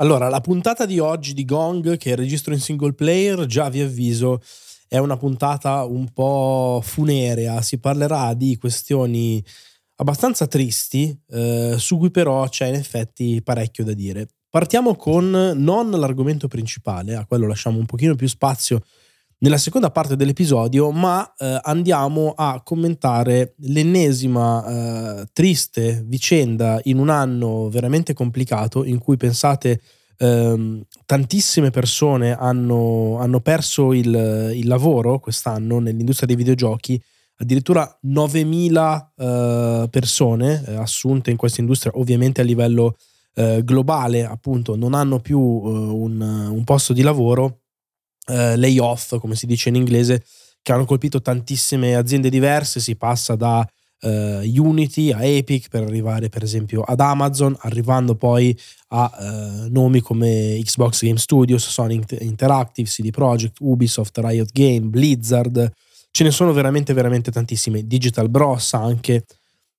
Allora, la puntata di oggi di Gong, che registro in single player, già vi avviso, è una puntata un po' funerea. Si parlerà di questioni abbastanza tristi, eh, su cui però c'è in effetti parecchio da dire. Partiamo con non l'argomento principale, a quello lasciamo un pochino più spazio nella seconda parte dell'episodio, ma eh, andiamo a commentare l'ennesima eh, triste vicenda in un anno veramente complicato in cui pensate ehm, tantissime persone hanno, hanno perso il, il, lavoro quest'anno nell'industria dei videogiochi. Addirittura 9.000 eh, persone eh, assunte in questa industria, ovviamente a livello eh, globale, appunto, non hanno più eh, un, un posto di lavoro eh, layoff, come si dice in inglese, che hanno colpito tantissime aziende diverse, si passa da Uh, Unity a Epic per arrivare per esempio ad Amazon, arrivando poi a uh, nomi come Xbox Game Studios, Sony Interactive, CD Projekt, Ubisoft, Riot Game, Blizzard. Ce ne sono veramente veramente tantissime. Digital Bros anche.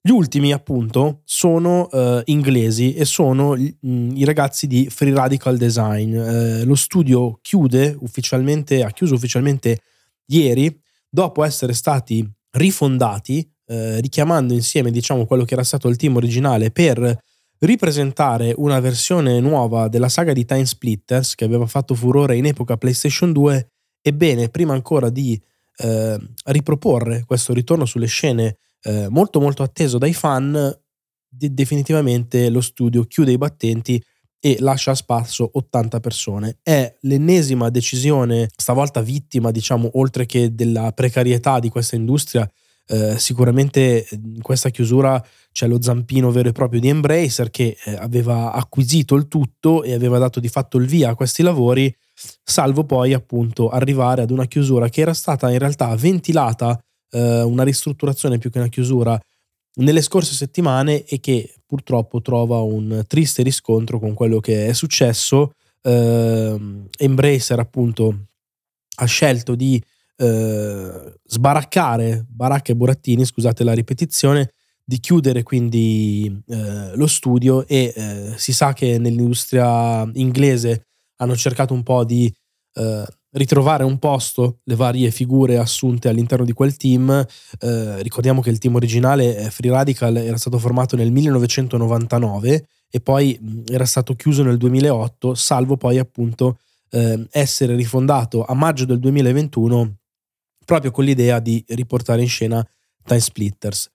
Gli ultimi, appunto, sono uh, inglesi e sono mh, mm, i ragazzi di Free Radical Design. Uh, lo studio chiude ufficialmente, ha chiuso ufficialmente ieri, dopo essere stati rifondati, uh, richiamando insieme, diciamo, quello che era stato il team originale per ripresentare una versione nuova della saga di Time Splitters che aveva fatto furore in epoca PlayStation 2. Ebbene, prima ancora di riproporre questo ritorno sulle scene eh, molto molto atteso dai fan, de- definitivamente lo studio chiude i battenti e lascia a spasso 80 persone. È l'ennesima decisione, stavolta vittima, diciamo, oltre che della precarietà di questa industria. Eh, sicuramente in questa chiusura c'è lo zampino vero e proprio di Embracer che eh, aveva acquisito il tutto e aveva dato di fatto il via a questi lavori, salvo poi appunto arrivare ad una chiusura che era stata in realtà ventilata eh, una ristrutturazione più che una chiusura nelle scorse settimane e che purtroppo trova un triste riscontro con quello che è successo. Eh, Embracer appunto ha scelto di eh, sbaraccare baracca e burattini, scusate la ripetizione, di chiudere quindi eh, lo studio e eh, si sa che nell'industria inglese hanno cercato un po' di eh, ritrovare un posto le varie figure assunte all'interno di quel team. Eh, ricordiamo che il team originale, Free Radical, era stato formato nel 1999 e poi era stato chiuso nel 2008, salvo poi appunto essere rifondato a maggio del 2021 proprio con l'idea di riportare in scena Time Splitters.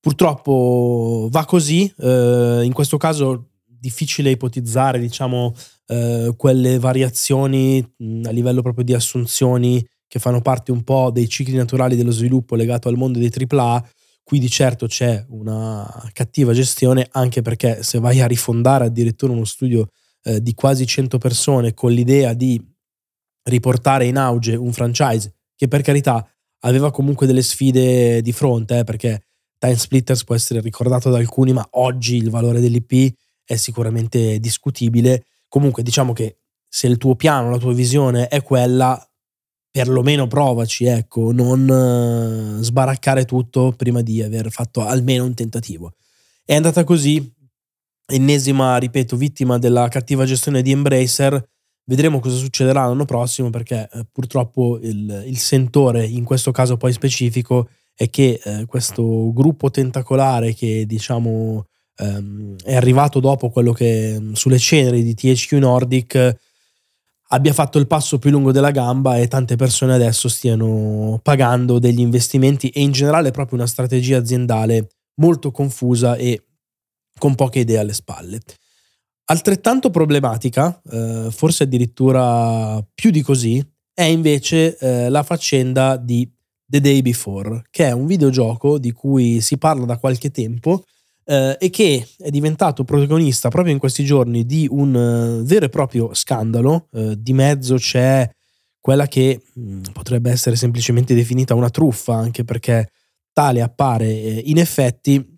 Purtroppo va così, eh, in questo caso difficile ipotizzare, diciamo, eh, quelle variazioni mh, a livello proprio di assunzioni che fanno parte un po' dei cicli naturali dello sviluppo legato al mondo dei AAA. Qui di certo c'è una cattiva gestione, anche perché se vai a rifondare addirittura uno studio eh, di quasi 100 persone con l'idea di riportare in auge un franchise che per carità aveva comunque delle sfide di fronte, eh, perché Time Splitters può essere ricordato da alcuni, ma oggi il valore dell'IP è sicuramente discutibile comunque diciamo che se il tuo piano, la tua visione è quella, perlomeno provaci, ecco, non eh, sbaraccare tutto prima di aver fatto almeno un tentativo. È andata così, ennesima, ripeto, vittima della cattiva gestione di Embracer. Vedremo cosa succederà l'anno prossimo perché eh, purtroppo il, il, sentore, in questo caso poi specifico, è che eh, questo gruppo tentacolare che diciamo ehm, è arrivato dopo quello che sulle ceneri di THQ Nordic abbia fatto il passo più lungo della gamba e tante persone adesso stiano pagando degli investimenti e in generale proprio una strategia aziendale molto confusa e con poche idee alle spalle. Altrettanto problematica, eh, forse addirittura più di così, è invece eh, la faccenda di The Day Before, che è un videogioco di cui si parla da qualche tempo eh, e che è diventato protagonista proprio in questi giorni di un uh, vero e proprio scandalo. Uh, di mezzo c'è quella che mh, mm, potrebbe essere semplicemente definita una truffa, anche perché tale appare eh, in effetti,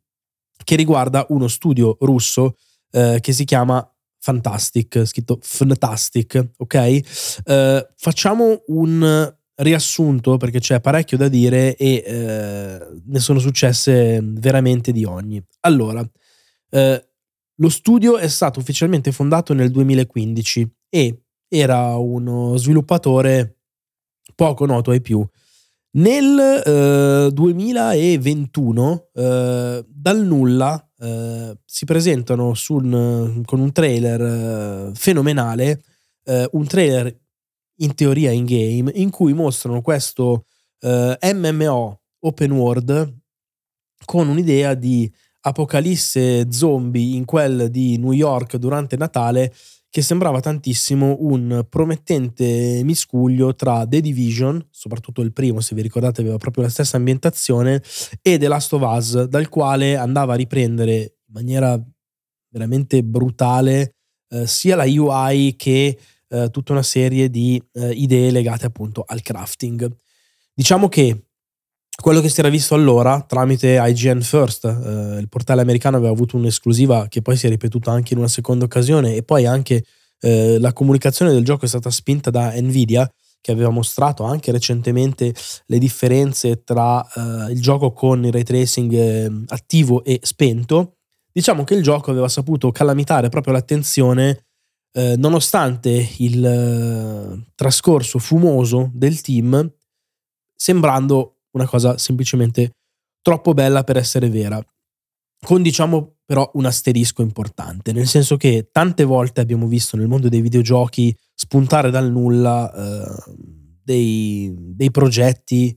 che riguarda uno studio russo eh, che si chiama Fantastic, scritto Fantastic, ok? Uh, facciamo un riassunto perché c'è parecchio da dire e eh, ne sono successe veramente di ogni. Allora, eh, Lo studio è stato ufficialmente fondato nel 2015 e era uno sviluppatore poco noto ai più. Nel eh, 2021, eh, dal nulla, eh, si presentano un, con un trailer eh, fenomenale, eh, un trailer in teoria in game, in cui mostrano questo MMO open world con un'idea di apocalisse zombie in quel di New York durante Natale che sembrava tantissimo un promettente miscuglio tra The Division, soprattutto il primo, se vi ricordate, aveva proprio la stessa ambientazione, e The Last of Us, dal quale andava a riprendere in maniera veramente brutale eh, sia la UI che eh, tutta una serie di eh, idee legate appunto al crafting. Diciamo che quello che si era visto allora tramite IGN First, eh, il portale americano aveva avuto un'esclusiva che poi si è ripetuta anche in una seconda occasione e poi anche eh, la comunicazione del gioco è stata spinta da Nvidia che aveva mostrato anche recentemente le differenze tra eh, il gioco con il ray tracing eh, attivo e spento. Diciamo che il gioco aveva saputo calamitare proprio l'attenzione eh, nonostante il eh, trascorso fumoso del team, sembrando una cosa semplicemente troppo bella per essere vera. Con diciamo però un asterisco importante, nel senso che tante volte abbiamo visto nel mondo dei videogiochi spuntare dal nulla eh, dei, dei, progetti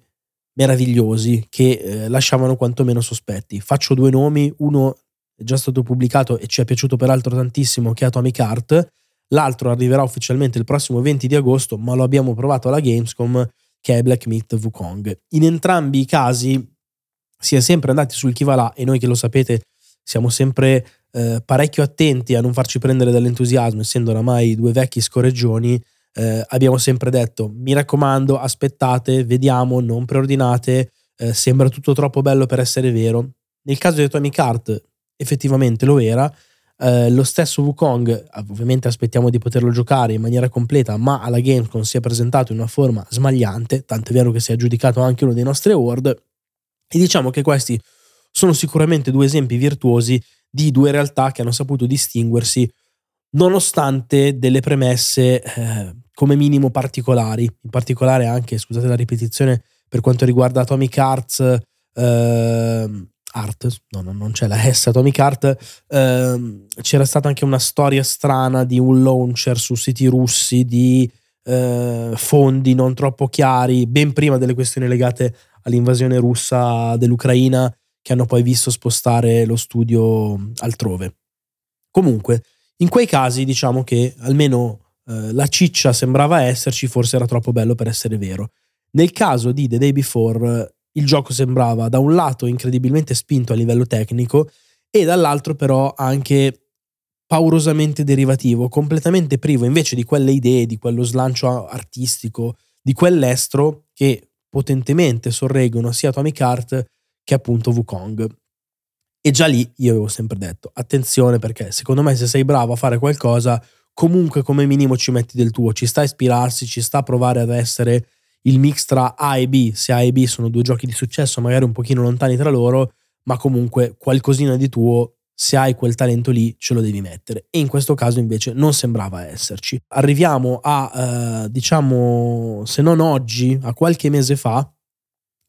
meravigliosi che eh, lasciavano quantomeno sospetti. Faccio due nomi, uno è già stato pubblicato e ci è piaciuto peraltro tantissimo, che è Atomic Heart, l'altro arriverà ufficialmente il prossimo 20 di agosto, ma lo abbiamo provato alla Gamescom che è Black Myth Wukong. In entrambi i casi si è sempre andati sul chi va là e noi che lo sapete siamo sempre eh, parecchio attenti a non farci prendere dall'entusiasmo, essendo oramai due vecchi scorreggioni, eh, abbiamo sempre detto mi raccomando aspettate, vediamo, non preordinate, eh, sembra tutto troppo bello per essere vero. Nel caso di Atomic Heart effettivamente lo era, eh, lo stesso Wukong, ovviamente aspettiamo di poterlo giocare in maniera completa, ma alla Gamescom si è presentato in una forma smagliante, tanto è vero che si è aggiudicato anche uno dei nostri award. E diciamo che questi sono sicuramente due esempi virtuosi di due realtà che hanno saputo distinguersi nonostante delle premesse eh, come minimo particolari, in particolare anche, scusate la ripetizione, per quanto riguarda Atomic Hearts, eh, Art, no, no, non c'è la S, Atomic Art, ehm, c'era stata anche una storia strana di un launcher su siti russi di eh, fondi non troppo chiari, ben prima delle questioni legate all'invasione russa dell'Ucraina, che hanno poi visto spostare lo studio altrove. Comunque, in quei casi diciamo che almeno eh, la ciccia sembrava esserci, forse era troppo bello per essere vero. Nel caso di The Day Before il gioco sembrava da un lato incredibilmente spinto a livello tecnico e dall'altro però anche paurosamente derivativo, completamente privo invece di quelle idee, di quello slancio artistico, di quell'estro che potentemente sorreggono sia Atomic Heart che appunto Wukong. E già lì io avevo sempre detto, attenzione perché secondo me se sei bravo a fare qualcosa, comunque come minimo ci metti del tuo, ci sta a ispirarsi, ci sta a provare ad essere il mix tra A e B, se A e B sono due giochi di successo, magari un pochino lontani tra loro, ma comunque qualcosina di tuo, se hai quel talento lì, ce lo devi mettere. E in questo caso invece non sembrava esserci. Arriviamo a, eh, diciamo, se non oggi, a qualche mese fa.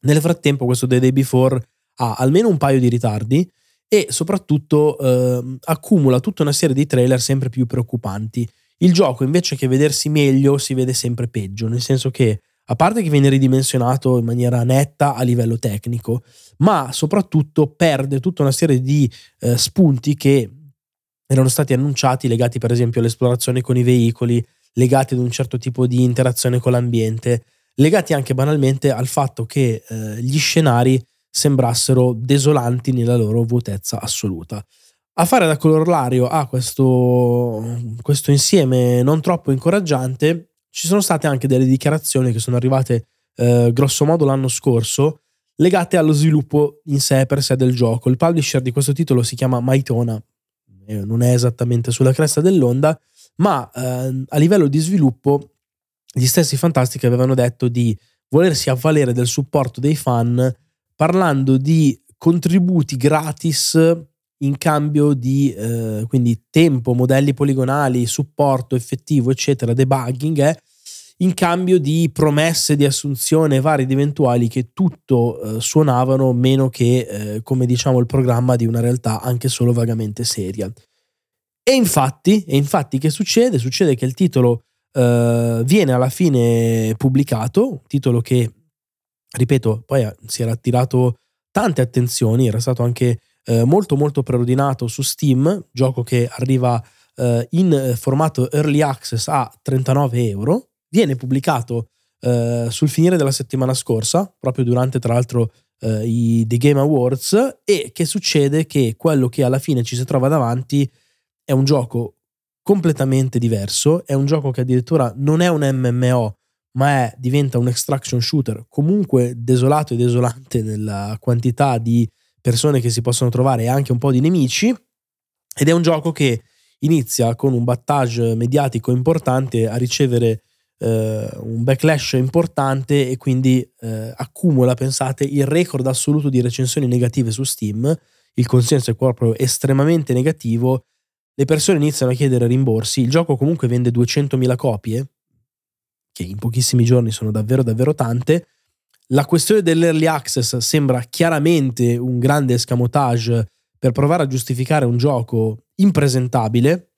Nel frattempo questo The Day Before ha almeno un paio di ritardi e soprattutto eh, accumula tutta una serie di trailer sempre più preoccupanti. Il gioco invece che vedersi meglio si vede sempre peggio, nel senso che a parte che viene ridimensionato in maniera netta a livello tecnico, ma soprattutto perde tutta una serie di eh, spunti che erano stati annunciati legati per esempio all'esplorazione con i veicoli, legati ad un certo tipo di interazione con l'ambiente, legati anche banalmente al fatto che eh, gli scenari sembrassero desolanti nella loro vuotezza assoluta. A fare da corollario a questo, questo insieme non troppo incoraggiante ci sono state anche delle dichiarazioni che sono arrivate eh, grosso modo l'anno scorso legate allo sviluppo in sé per sé del gioco. Il publisher di questo titolo si chiama Maitona, eh, non è esattamente sulla cresta dell'onda, ma eh, a livello di sviluppo gli stessi Fantastic avevano detto di volersi avvalere del supporto dei fan parlando di contributi gratis in cambio di eh, quindi tempo, modelli poligonali, supporto effettivo, eccetera, debugging, eh, in cambio di promesse di assunzione varie ed eventuali che tutto eh, suonavano meno che, eh, come diciamo, il programma di una realtà anche solo vagamente seria. E infatti, e infatti che succede? Succede che il titolo eh, viene alla fine pubblicato, titolo che, ripeto, poi si era attirato tante attenzioni, era stato anche eh, molto molto preordinato su Steam, gioco che arriva eh, in formato early access a 39 euro, viene pubblicato eh, sul finire della settimana scorsa, proprio durante tra l'altro eh, i The Game Awards, e che succede che quello che alla fine ci si trova davanti è un gioco completamente diverso, è un gioco che addirittura non è un MMO, ma è, diventa un extraction shooter comunque desolato e desolante nella quantità di persone che si possono trovare e anche un po' di nemici. Ed è un gioco che inizia con un battage mediatico importante a ricevere eh, un backlash importante e quindi eh, accumula, pensate, il record assoluto di recensioni negative su Steam. Il consenso è proprio estremamente negativo. Le persone iniziano a chiedere rimborsi. Il gioco comunque vende 200.000 copie, che in pochissimi giorni sono davvero davvero tante. La questione dell'early access sembra chiaramente un grande escamotage per provare a giustificare un gioco impresentabile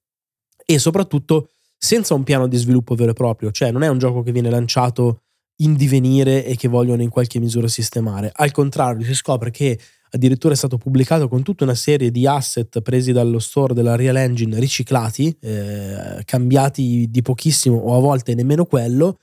e soprattutto senza un piano di sviluppo vero e proprio, cioè non è un gioco che viene lanciato in divenire e che vogliono in qualche misura sistemare. Al contrario, si scopre che addirittura è stato pubblicato con tutta una serie di asset presi dallo store della Real Engine riciclati, eh, cambiati di pochissimo o a volte nemmeno quello,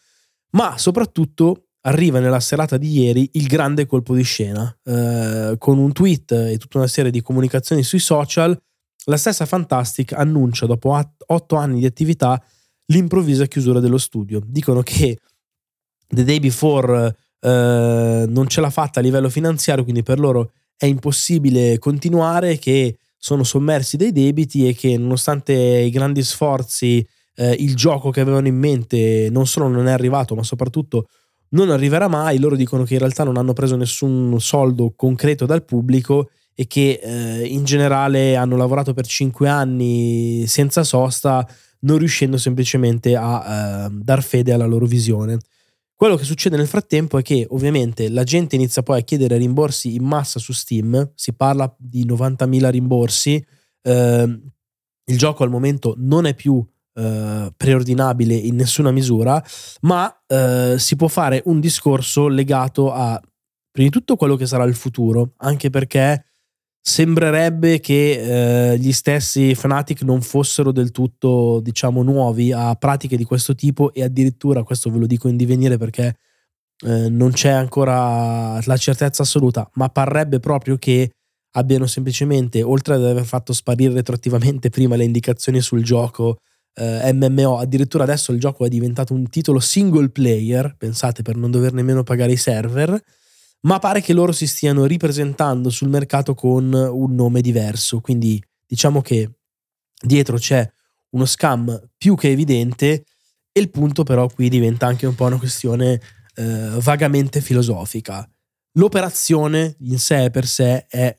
ma soprattutto arriva nella serata di ieri il grande colpo di scena, eh, con un tweet e tutta una serie di comunicazioni sui social. La stessa Fantastic annuncia dopo otto anni di attività l'improvvisa chiusura dello studio. Dicono che The Day Before eh, non ce l'ha fatta a livello finanziario, quindi per loro è impossibile continuare, che sono sommersi dai debiti e che nonostante i grandi sforzi eh, il gioco che avevano in mente non solo non è arrivato, ma soprattutto non arriverà mai. Loro dicono che in realtà non hanno preso nessun soldo concreto dal pubblico e che eh, in generale hanno lavorato per cinque anni senza sosta, non riuscendo semplicemente a eh, dar fede alla loro visione. Quello che succede nel frattempo è che ovviamente la gente inizia poi a chiedere rimborsi in massa su Steam, si parla di 90.000 rimborsi, eh, il gioco al momento non è più eh, preordinabile in nessuna misura, ma eh, si può fare un discorso legato a prima di tutto quello che sarà il futuro, anche perché sembrerebbe che eh, gli stessi Fnatic non fossero del tutto, diciamo, nuovi a pratiche di questo tipo e addirittura, questo ve lo dico in divenire perché eh, non c'è ancora la certezza assoluta, ma parrebbe proprio che abbiano semplicemente, oltre ad aver fatto sparire retroattivamente prima le indicazioni sul gioco eh, MMO, addirittura adesso il gioco è diventato un titolo single player, pensate per non dover nemmeno pagare i server, ma pare che loro si stiano ripresentando sul mercato con un nome diverso, quindi diciamo che dietro c'è uno scam più che evidente e il punto però qui diventa anche un po' una questione eh, vagamente filosofica. L'operazione in sé per sé è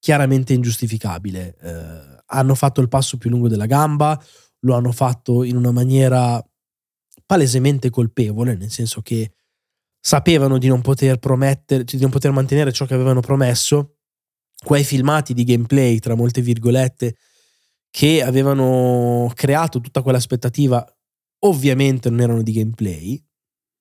chiaramente ingiustificabile. Eh, hanno fatto il passo più lungo della gamba, lo hanno fatto in una maniera palesemente colpevole, nel senso che sapevano di non poter promettere, di non poter mantenere ciò che avevano promesso. Quei filmati di gameplay, tra molte virgolette, che avevano creato tutta quell'aspettativa, ovviamente non erano di gameplay.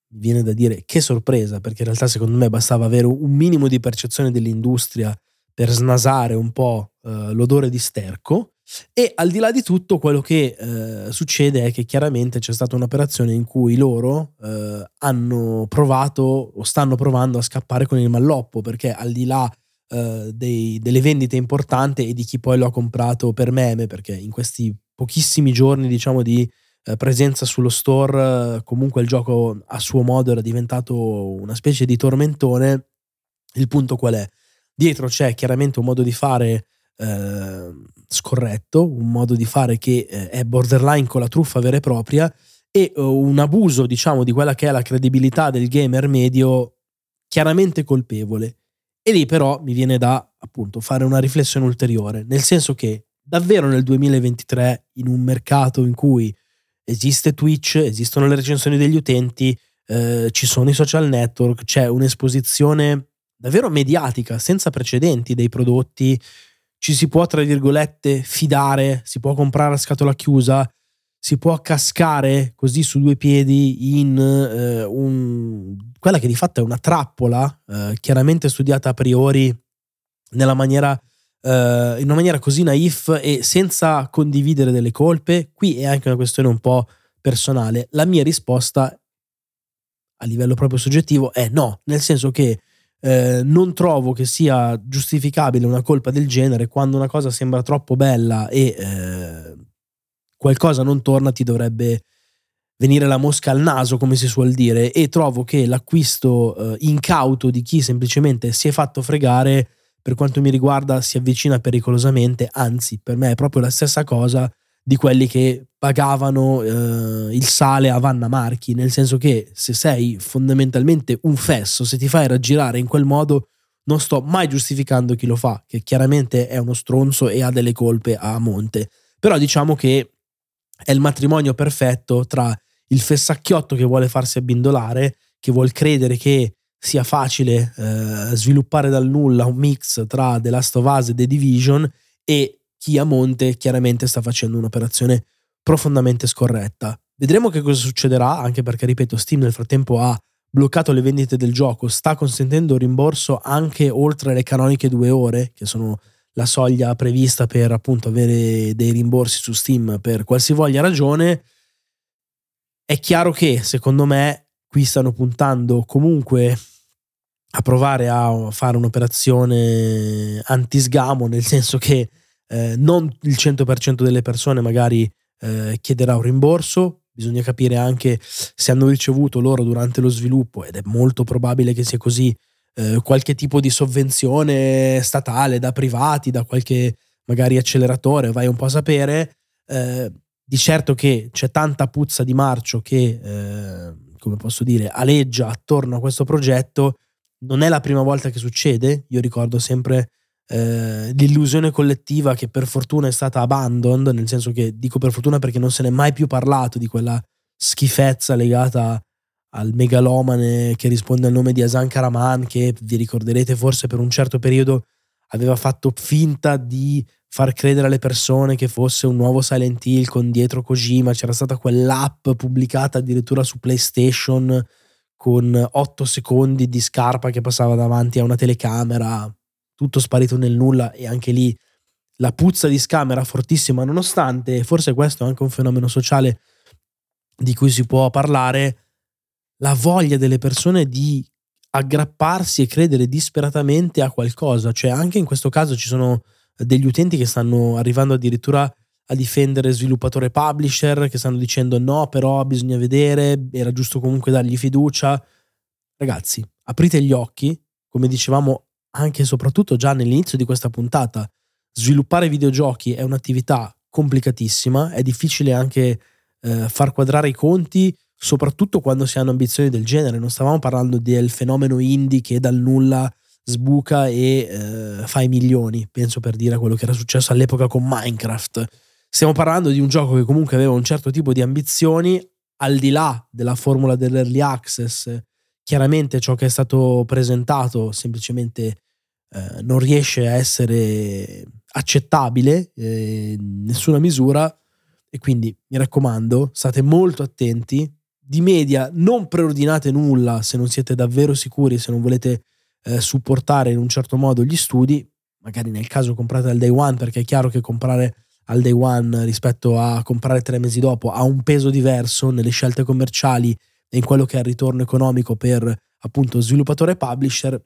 Viene da dire che sorpresa, perché in realtà secondo me bastava avere un minimo di percezione dell'industria per snasare un po' eh, l'odore di sterco. E al di là di tutto, quello che eh, succede è che chiaramente c'è stata un'operazione in cui loro eh, hanno provato o stanno provando a scappare con il malloppo, perché al di là eh, dei, delle vendite importanti e di chi poi lo ha comprato per meme, perché in questi pochissimi giorni, diciamo, di eh, presenza sullo store, comunque il gioco a suo modo era diventato una specie di tormentone. Il punto qual è? Dietro c'è chiaramente un modo di fare eh, scorretto, un modo di fare che eh, è borderline con la truffa vera e propria e uh, un abuso, diciamo, di quella che è la credibilità del gamer medio chiaramente colpevole. E lì però mi viene da appunto fare una riflessione ulteriore, nel senso che davvero nel 2023 in un mercato in cui esiste Twitch, esistono le recensioni degli utenti, eh, ci sono i social network, c'è un'esposizione davvero mediatica, senza precedenti dei prodotti, ci si può, tra virgolette, fidare, si può comprare a scatola chiusa, si può cascare così su due piedi in eh, un, quella che di fatto è una trappola, eh, chiaramente studiata a priori nella maniera, eh, in una maniera così naif e senza condividere delle colpe. Qui è anche una questione un po' personale. La mia risposta a livello proprio soggettivo è no, nel senso che eh, non trovo che sia giustificabile una colpa del genere quando una cosa sembra troppo bella e eh, qualcosa non torna ti dovrebbe venire la mosca al naso come si suol dire e trovo che l'acquisto eh, incauto di chi semplicemente si è fatto fregare per quanto mi riguarda si avvicina pericolosamente anzi per me è proprio la stessa cosa di quelli che pagavano eh, il sale a Vanna Marchi, nel senso che se sei fondamentalmente un fesso, se ti fai raggirare in quel modo, non sto mai giustificando chi lo fa, che chiaramente è uno stronzo e ha delle colpe a monte. Però diciamo che è il matrimonio perfetto tra il fessacchiotto che vuole farsi abbindolare, che vuol credere che sia facile eh, sviluppare dal nulla un mix tra The Last of Us e The Division e chi a monte chiaramente sta facendo un'operazione profondamente scorretta. Vedremo che cosa succederà, anche perché, ripeto, Steam nel frattempo ha bloccato le vendite del gioco, sta consentendo rimborso anche oltre le canoniche due ore, che sono la soglia prevista per appunto avere dei rimborsi su Steam per qualsivoglia ragione. È chiaro che, secondo me, qui stanno puntando comunque a provare a fare un'operazione anti-sgamo, nel senso che eh, non il 100% delle persone magari eh, chiederà un rimborso, bisogna capire anche se hanno ricevuto loro durante lo sviluppo, ed è molto probabile che sia così, eh, qualche tipo di sovvenzione statale da privati, da qualche magari acceleratore, vai un po' a sapere. Eh, di certo che c'è tanta puzza di marcio che, eh, come posso dire, aleggia attorno a questo progetto. Non è la prima volta che succede, io ricordo sempre eh, l'illusione collettiva che per fortuna è stata abandoned, nel senso che dico per fortuna perché non se n'è mai più parlato di quella schifezza legata al megalomane che risponde al nome di Asan Karaman, che vi ricorderete forse per un certo periodo aveva fatto finta di far credere alle persone che fosse un nuovo Silent Hill con dietro Kojima. C'era stata quell'app pubblicata addirittura su PlayStation con 8 secondi di scarpa che passava davanti a una telecamera tutto sparito nel nulla e anche lì la puzza di scam era fortissima, nonostante forse questo è anche un fenomeno sociale di cui si può parlare, la voglia delle persone di aggrapparsi e credere disperatamente a qualcosa, cioè anche in questo caso ci sono degli utenti che stanno arrivando addirittura a difendere sviluppatore publisher, che stanno dicendo no, però bisogna vedere, era giusto comunque dargli fiducia. Ragazzi, aprite gli occhi, come dicevamo anche e soprattutto già nell'inizio di questa puntata, sviluppare videogiochi è un'attività complicatissima, è difficile anche eh, far quadrare i conti, soprattutto quando si hanno ambizioni del genere. Non stavamo parlando del fenomeno indie che dal nulla sbuca e eh, fa i milioni, penso per dire quello che era successo all'epoca con Minecraft. Stiamo parlando di un gioco che comunque aveva un certo tipo di ambizioni, al di là della formula dell'early access chiaramente ciò che è stato presentato semplicemente eh, non riesce a essere accettabile eh, in nessuna misura. E quindi mi raccomando state molto attenti. Di media non preordinate nulla se non siete davvero sicuri se non volete eh, supportare in un certo modo gli studi. Magari nel caso comprate al day one perché è chiaro che comprare al day one rispetto a comprare tre mesi dopo ha un peso diverso nelle scelte commerciali e in quello che è il ritorno economico per appunto sviluppatore e publisher.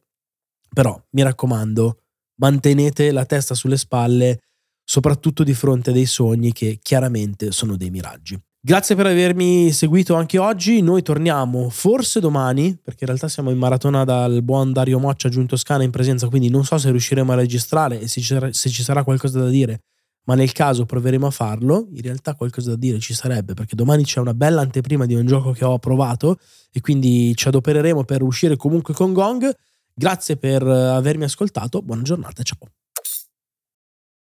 Però mi raccomando, mantenete la testa sulle spalle, soprattutto di fronte a dei sogni che chiaramente sono dei miraggi. Grazie per avermi seguito anche oggi. Noi torniamo forse domani, perché in realtà siamo in maratona dal buon Dario Moccia giù in Toscana in presenza, quindi non so se riusciremo a registrare e se ci sarà qualcosa da dire ma nel caso proveremo a farlo, in realtà qualcosa da dire ci sarebbe perché domani c'è una bella anteprima di un gioco che ho provato e quindi ci adopereremo per uscire comunque con Gong. Grazie per avermi ascoltato, buona giornata, ciao.